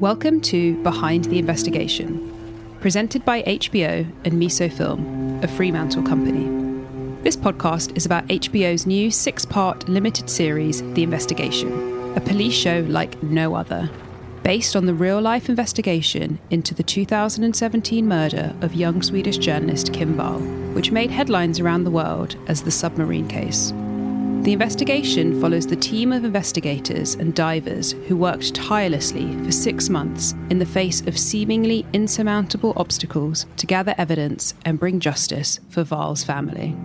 Welcome to Behind the Investigation, presented by HBO and Miso Film, a Fremantle company. This podcast is about HBO's new six part limited series, The Investigation, a police show like no other, based on the real life investigation into the 2017 murder of young Swedish journalist Kim Wall, which made headlines around the world as the submarine case. The investigation follows the team of investigators and divers who worked tirelessly for six months in the face of seemingly insurmountable obstacles to gather evidence and bring justice for Wall's family.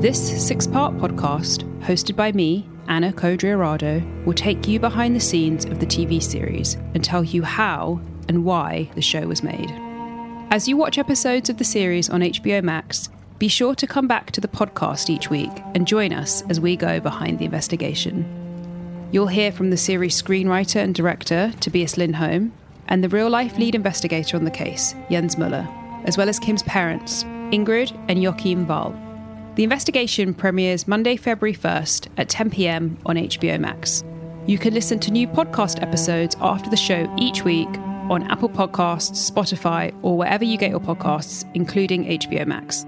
This six part podcast, hosted by me, Anna Codrea-Rado, will take you behind the scenes of the TV series and tell you how and why the show was made. As you watch episodes of the series on HBO Max, be sure to come back to the podcast each week and join us as we go behind the investigation. You'll hear from the series screenwriter and director, Tobias Lindholm, and the real life lead investigator on the case, Jens Møller, as well as Kim's parents, Ingrid and Joachim Wall. The investigation premieres Monday, February 1st at 10 pm on HBO Max. You can listen to new podcast episodes after the show each week on Apple Podcasts, Spotify, or wherever you get your podcasts, including HBO Max.